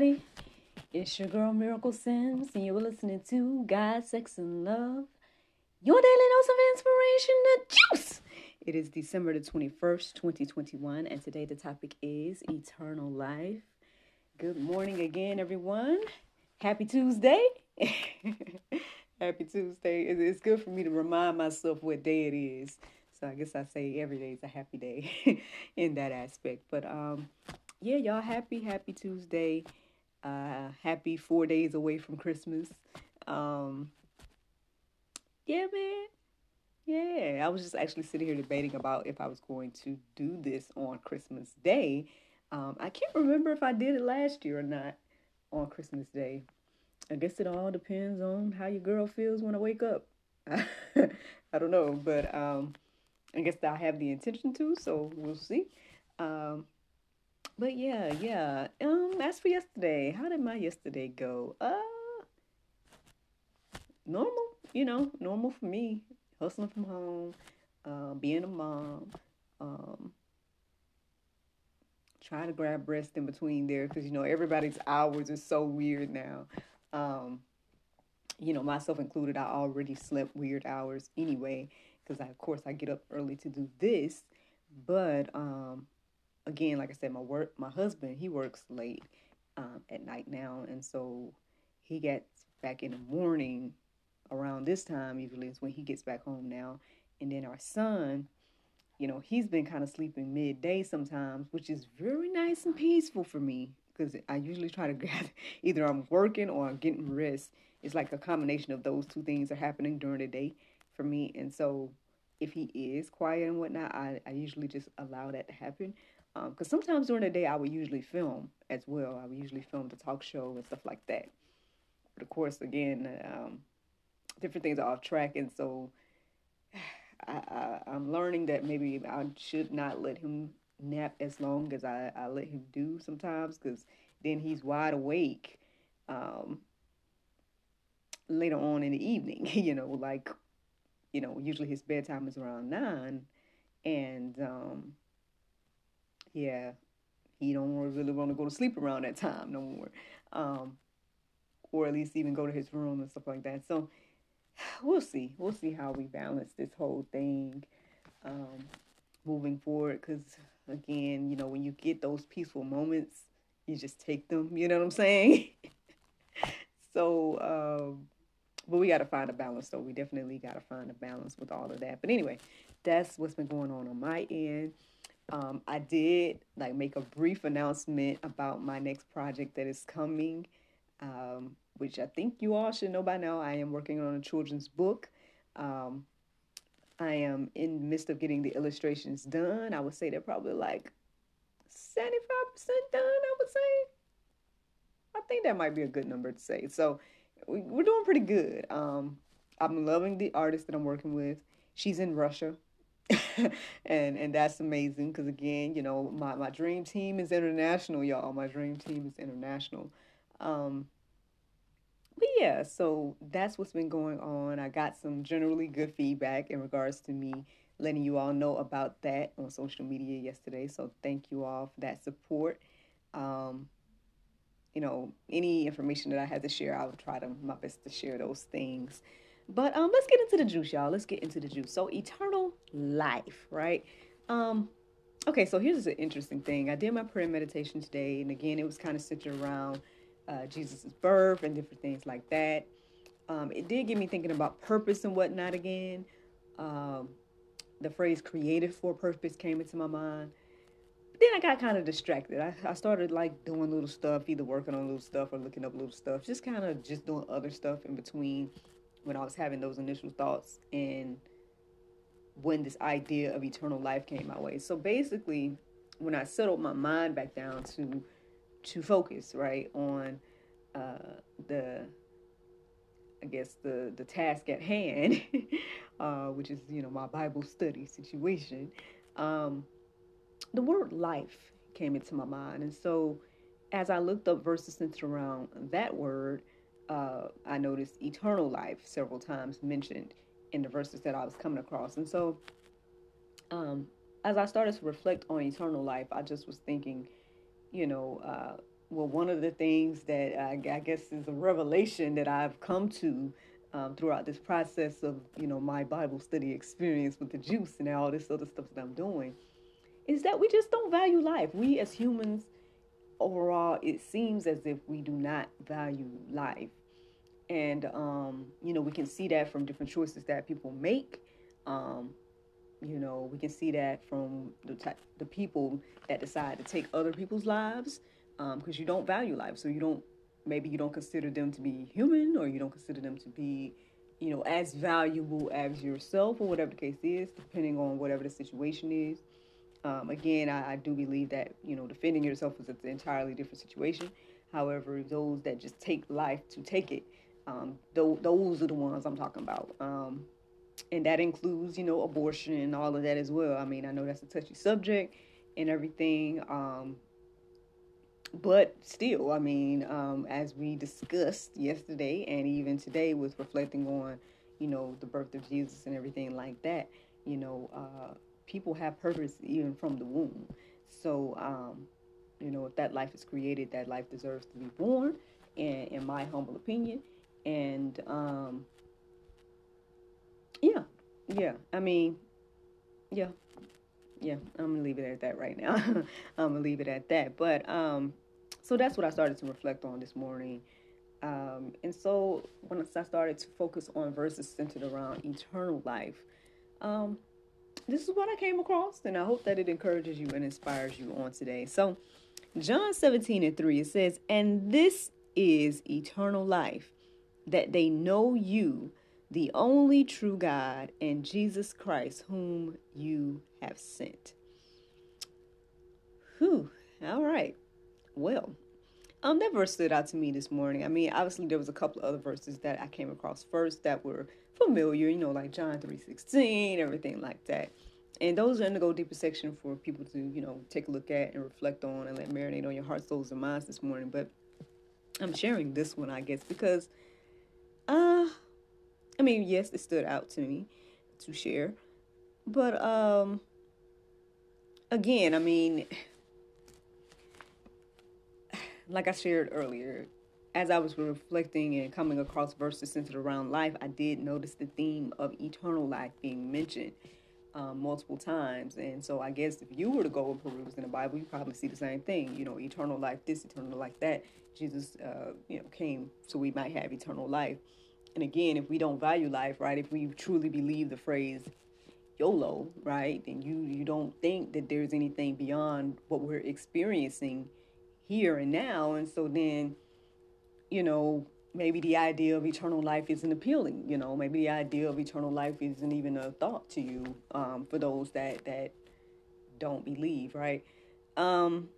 Everybody. It's your girl Miracle Sims, and you're listening to God, Sex, and Love, your daily dose of inspiration, the juice. It is December the 21st, 2021, and today the topic is eternal life. Good morning again, everyone. Happy Tuesday. Happy Tuesday. It's good for me to remind myself what day it is. So I guess I say every day is a happy day in that aspect. But um yeah, y'all happy, happy Tuesday. Uh happy four days away from Christmas. Um yeah, man. Yeah, I was just actually sitting here debating about if I was going to do this on Christmas Day. Um, I can't remember if I did it last year or not on Christmas Day. I guess it all depends on how your girl feels when I wake up. I don't know, but um, I guess I have the intention to, so we'll see. Um, but yeah, yeah. Um, as for yesterday, how did my yesterday go? Uh, normal, you know, normal for me. Hustling from home, uh, being a mom, um, trying to grab rest in between there because you know everybody's hours is so weird now. Um, you know, myself included, I already slept weird hours anyway because of course, I get up early to do this. But um, again, like I said, my work, my husband, he works late um, at night now, and so he gets back in the morning around this time. Usually, is when he gets back home now, and then our son, you know, he's been kind of sleeping midday sometimes, which is very nice and peaceful for me because I usually try to grab either I'm working or I'm getting rest. It's like a combination of those two things are happening during the day for me, and so if he is quiet and whatnot, I, I usually just allow that to happen. Because sometimes during the day, I would usually film as well. I would usually film the talk show and stuff like that. But of course, again, um, different things are off track, and so I, I, I'm learning that maybe I should not let him nap as long as I, I let him do sometimes, because then he's wide awake um, later on in the evening. You know, like you know, usually his bedtime is around nine, and um, yeah, he don't really want to go to sleep around that time no more, um, or at least even go to his room and stuff like that. So we'll see, we'll see how we balance this whole thing um, moving forward. Because again, you know, when you get those peaceful moments, you just take them. You know what I'm saying? so. Um, but we got to find a balance though we definitely got to find a balance with all of that but anyway that's what's been going on on my end um, i did like make a brief announcement about my next project that is coming um, which i think you all should know by now. I am working on a children's book. Um, i am in the midst of getting the illustrations done. I would say they're probably like 75% done i would say. I think that might be a good number to say. So we, we're doing pretty good. Um, I'm loving the artist that I'm working with. She's in Russia, and and that's amazing because again, you know, my my dream team is international, y'all. My dream team is international. Um, but yeah, so that's what's been going on. I got some generally good feedback in regards to me letting you all know about that on social media yesterday. So thank you all for that support. Um, you know, any information that I had to share, I will try to my best to share those things. But um, let's get into the juice, y'all. Let's get into the juice. So eternal life, right? Um, okay, so here's an interesting thing. I did my prayer meditation today, and again, it was kind of centered around uh, Jesus' birth and different things like that. Um, it did get me thinking about purpose and whatnot again. Um, the phrase created for purpose came into my mind. But then I got kind of distracted. I, I started like doing little stuff, either working on little stuff or looking up little stuff, just kind of just doing other stuff in between when I was having those initial thoughts and when this idea of eternal life came my way. So basically, when I settled my mind back down to to focus right on uh, the I guess the the task at hand, uh, which is you know my Bible study situation. Um, the word life came into my mind, and so as I looked up verses centered around that word, uh, I noticed eternal life several times mentioned in the verses that I was coming across, and so um, as I started to reflect on eternal life, I just was thinking, you know, uh, well, one of the things that I, I, guess is a revelation that I've come to um, throughout this process of, you know, my Bible study experience with the juice and all this other stuff that I'm doing is that we just don't value life. We as humans, overall, it seems as if we do not value life. And, um, you know, we can see that from different choices that people make. Um, you know, we can see that from the, type, the people that decide to take other people's lives because um, you don't value life. So you don't, maybe you don't consider them to be human or you don't consider them to be, you know, as valuable as yourself or whatever the case is, depending on whatever the situation is. Um, again, I, I, do believe that, you know, defending yourself is an entirely different situation. However, those that just take life to take it, um, th- those are the ones I'm talking about. Um, and that includes, you know, abortion and all of that as well. I mean, I know that's a touchy subject and everything. Um, but still, I mean, um, as we discussed yesterday and even today with reflecting on, you know, the birth of Jesus and everything like that, you know, uh, people have purpose even from the womb. So, um, you know, if that life is created, that life deserves to be born, in, in my humble opinion. And um, yeah, yeah, I mean, yeah, yeah, I'm gonna leave it at that right now. I'm gonna leave it at that. But um, so that's what I started to reflect on this morning. Um, and so once I started to focus on verses centered around eternal life, um, this is what I came across, and I hope that it encourages you and inspires you on today. So, John 17 and 3, it says, And this is eternal life, that they know you, the only true God, and Jesus Christ, whom you have sent. Whew, all right. Well, um, that verse stood out to me this morning. I mean, obviously there was a couple of other verses that I came across first that were familiar, you know, like John three sixteen, everything like that. And those are in the go deeper section for people to, you know, take a look at and reflect on and let marinate on your heart, souls, and minds this morning. But I'm sharing this one, I guess, because, uh, I mean, yes, it stood out to me to share, but um, again, I mean like I shared earlier, as I was reflecting and coming across verses centered around life, I did notice the theme of eternal life being mentioned um, multiple times. And so I guess if you were to go and peruse in the Bible, you probably see the same thing. You know, eternal life, this, eternal life, that. Jesus, uh, you know, came so we might have eternal life. And again, if we don't value life, right? If we truly believe the phrase YOLO, right? Then you you don't think that there's anything beyond what we're experiencing here and now. And so then, you know, maybe the idea of eternal life isn't appealing. You know, maybe the idea of eternal life isn't even a thought to you um, for those that that don't believe, right? Um,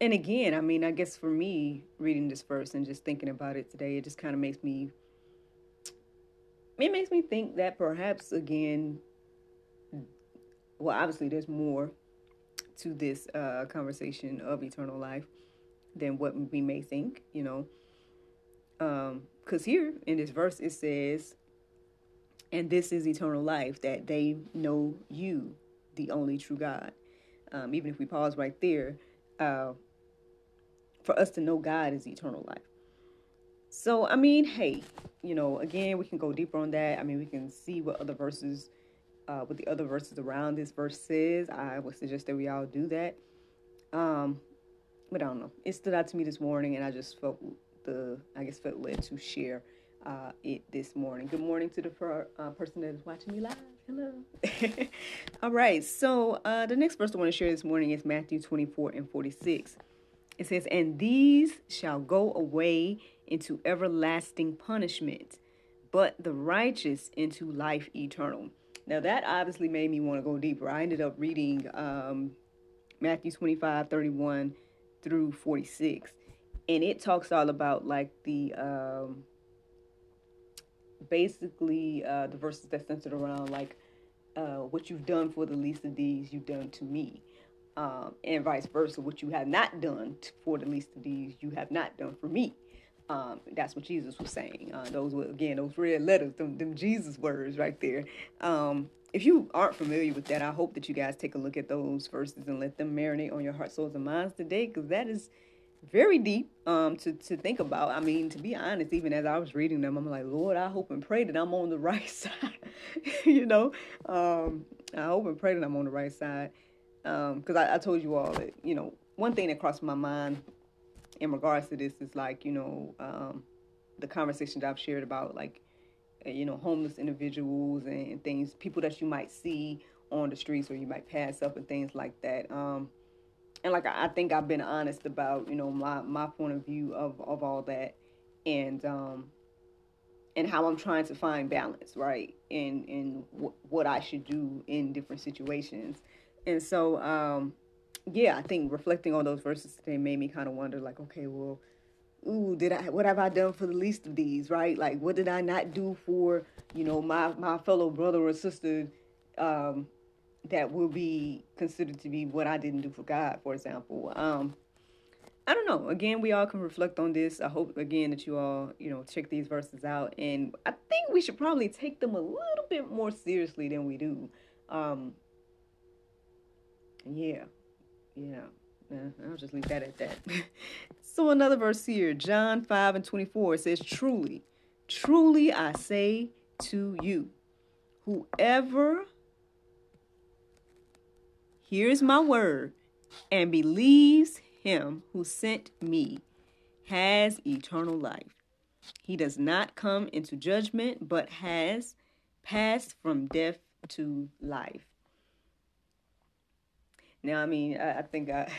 and again, I mean, I guess for me, reading this verse and just thinking about it today, it just kind of makes me. It makes me think that perhaps again, well, obviously, there's more to this uh, conversation of eternal life than what we may think, you know. Because um, here in this verse it says, and this is eternal life, that they know you, the only true God. Um, even if we pause right there, uh, for us to know God is eternal life. So, I mean, hey, you know, again, we can go deeper on that. I mean, we can see what other verses, uh, what the other verses around this verse says. I would suggest that we all do that. Um, but I don't know. It stood out to me this morning, and I just felt the, I guess, felt led to share uh, it this morning. Good morning to the per, uh, person that is watching me live. Hello. all right. So uh, the next verse I want to share this morning is Matthew 24 and 46. It says, And these shall go away into everlasting punishment, but the righteous into life eternal. Now, that obviously made me want to go deeper. I ended up reading um, Matthew 25, 31 through 46, and it talks all about like the um, basically uh, the verses that centered around like uh, what you've done for the least of these, you've done to me um, and vice versa. What you have not done for the least of these, you have not done for me. Um, that's what Jesus was saying. Uh, those were again those red letters, them, them Jesus words right there. Um, if you aren't familiar with that, I hope that you guys take a look at those verses and let them marinate on your heart, souls, and minds today, because that is very deep um, to to think about. I mean, to be honest, even as I was reading them, I'm like, Lord, I hope and pray that I'm on the right side. you know, um, I hope and pray that I'm on the right side because um, I, I, told you all that you know one thing that crossed my mind in regards to this is like you know um, the conversation that I've shared about like you know homeless individuals and things people that you might see on the streets or you might pass up and things like that. Um, and like I, think I've been honest about you know my my point of view of of all that and um and how I'm trying to find balance right in in w- what I should do in different situations. And so, um, yeah, I think reflecting on those verses today made me kind of wonder, like, okay, well, ooh, did I? What have I done for the least of these? Right? Like, what did I not do for you know my my fellow brother or sister? Um, that will be considered to be what I didn't do for God, for example. Um, I don't know. Again, we all can reflect on this. I hope again that you all, you know, check these verses out, and I think we should probably take them a little bit more seriously than we do. Um, yeah, yeah. Uh, I'll just leave that at that. so another verse here, John 5 and 24 says, Truly, truly I say to you, whoever hears my word and believes him who sent me has eternal life. He does not come into judgment, but has passed from death to life. Now, I mean, I, I think I,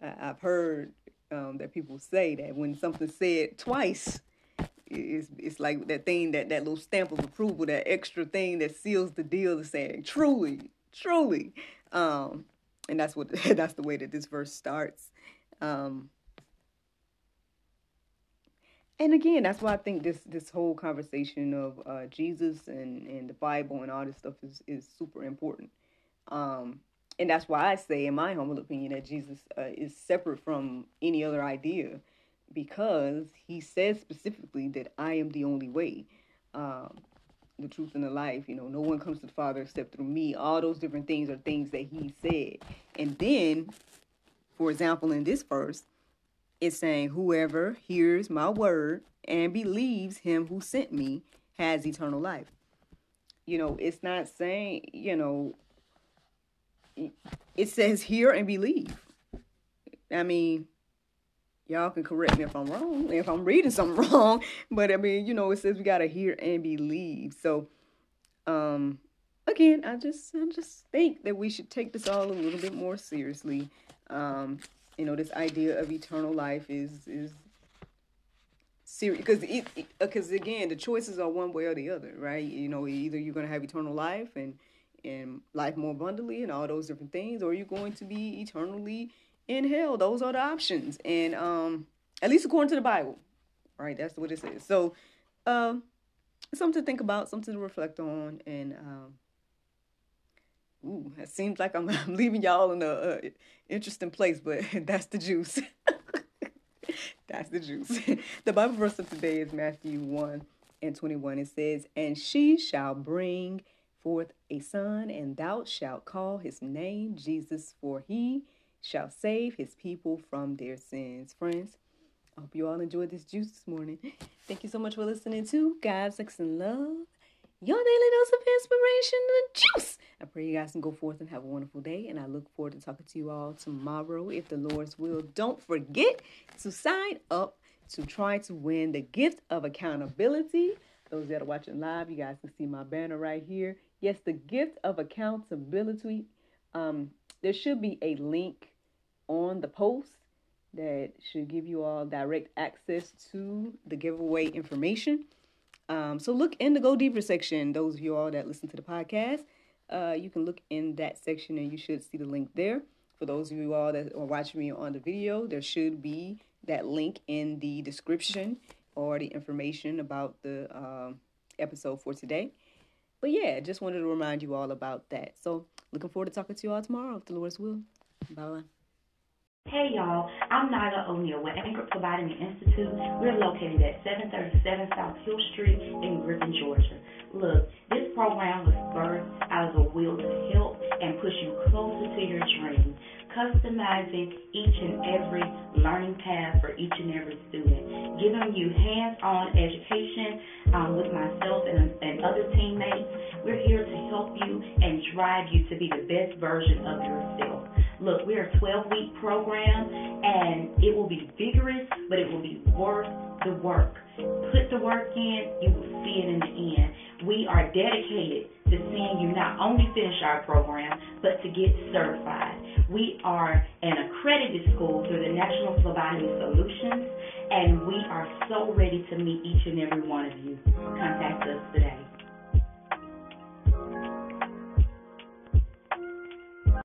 I've heard um, that people say that when something's said twice, it's it's like that thing that that little stamp of approval, that extra thing that seals the deal, is saying truly, truly, um, and that's what that's the way that this verse starts. Um, and again, that's why I think this this whole conversation of uh, Jesus and and the Bible and all this stuff is is super important. Um, and that's why I say, in my humble opinion, that Jesus uh, is separate from any other idea because he says specifically that I am the only way, um, the truth, and the life. You know, no one comes to the Father except through me. All those different things are things that he said. And then, for example, in this verse, it's saying, Whoever hears my word and believes him who sent me has eternal life. You know, it's not saying, you know, it says hear and believe. I mean, y'all can correct me if I'm wrong, if I'm reading something wrong, but I mean, you know, it says we gotta hear and believe. So, um, again, I just, I just think that we should take this all a little bit more seriously. Um, you know, this idea of eternal life is is serious because it because again, the choices are one way or the other, right? You know, either you're gonna have eternal life and and life more abundantly and all those different things, or you're going to be eternally in hell. Those are the options. And um, at least according to the Bible, right? That's what it says. So, um, something to think about, something to reflect on, and um, ooh, it seems like I'm, I'm leaving y'all in a interesting place, but that's the juice. that's the juice. the Bible verse of today is Matthew one and twenty one. It says, "And she shall bring." Forth a son, and thou shalt call his name Jesus, for he shall save his people from their sins. Friends, I hope you all enjoyed this juice this morning. Thank you so much for listening to God, Sex, and Love, your daily dose of inspiration and juice. I pray you guys can go forth and have a wonderful day, and I look forward to talking to you all tomorrow if the Lord's will. Don't forget to sign up to try to win the gift of accountability. Those that are watching live, you guys can see my banner right here. Yes, the gift of accountability. Um, there should be a link on the post that should give you all direct access to the giveaway information. Um, so look in the Go Deeper section. Those of you all that listen to the podcast, uh, you can look in that section and you should see the link there. For those of you all that are watching me on the video, there should be that link in the description or the information about the um, episode for today. But yeah, just wanted to remind you all about that. So looking forward to talking to you all tomorrow if the Lord's will. Bye bye. Hey y'all, I'm Nyla O'Neal with Anchor Phlebotomy Institute. We're located at 737 South Hill Street in Griffin, Georgia. Look, this program was birthed out of a will to help and push you closer to your dream, customizing each and every learning path for each and every student, giving you hands-on education um, with myself and, and other teammates. We're here to help you and drive you to be the best version of yourself. Look, we're a 12 week program and it will be vigorous, but it will be worth the work. Put the work in, you will see it in the end. We are dedicated to seeing you not only finish our program, but to get certified. We are an accredited school through the National Phlebotomy Solutions, and we are so ready to meet each and every one of you. Contact us today.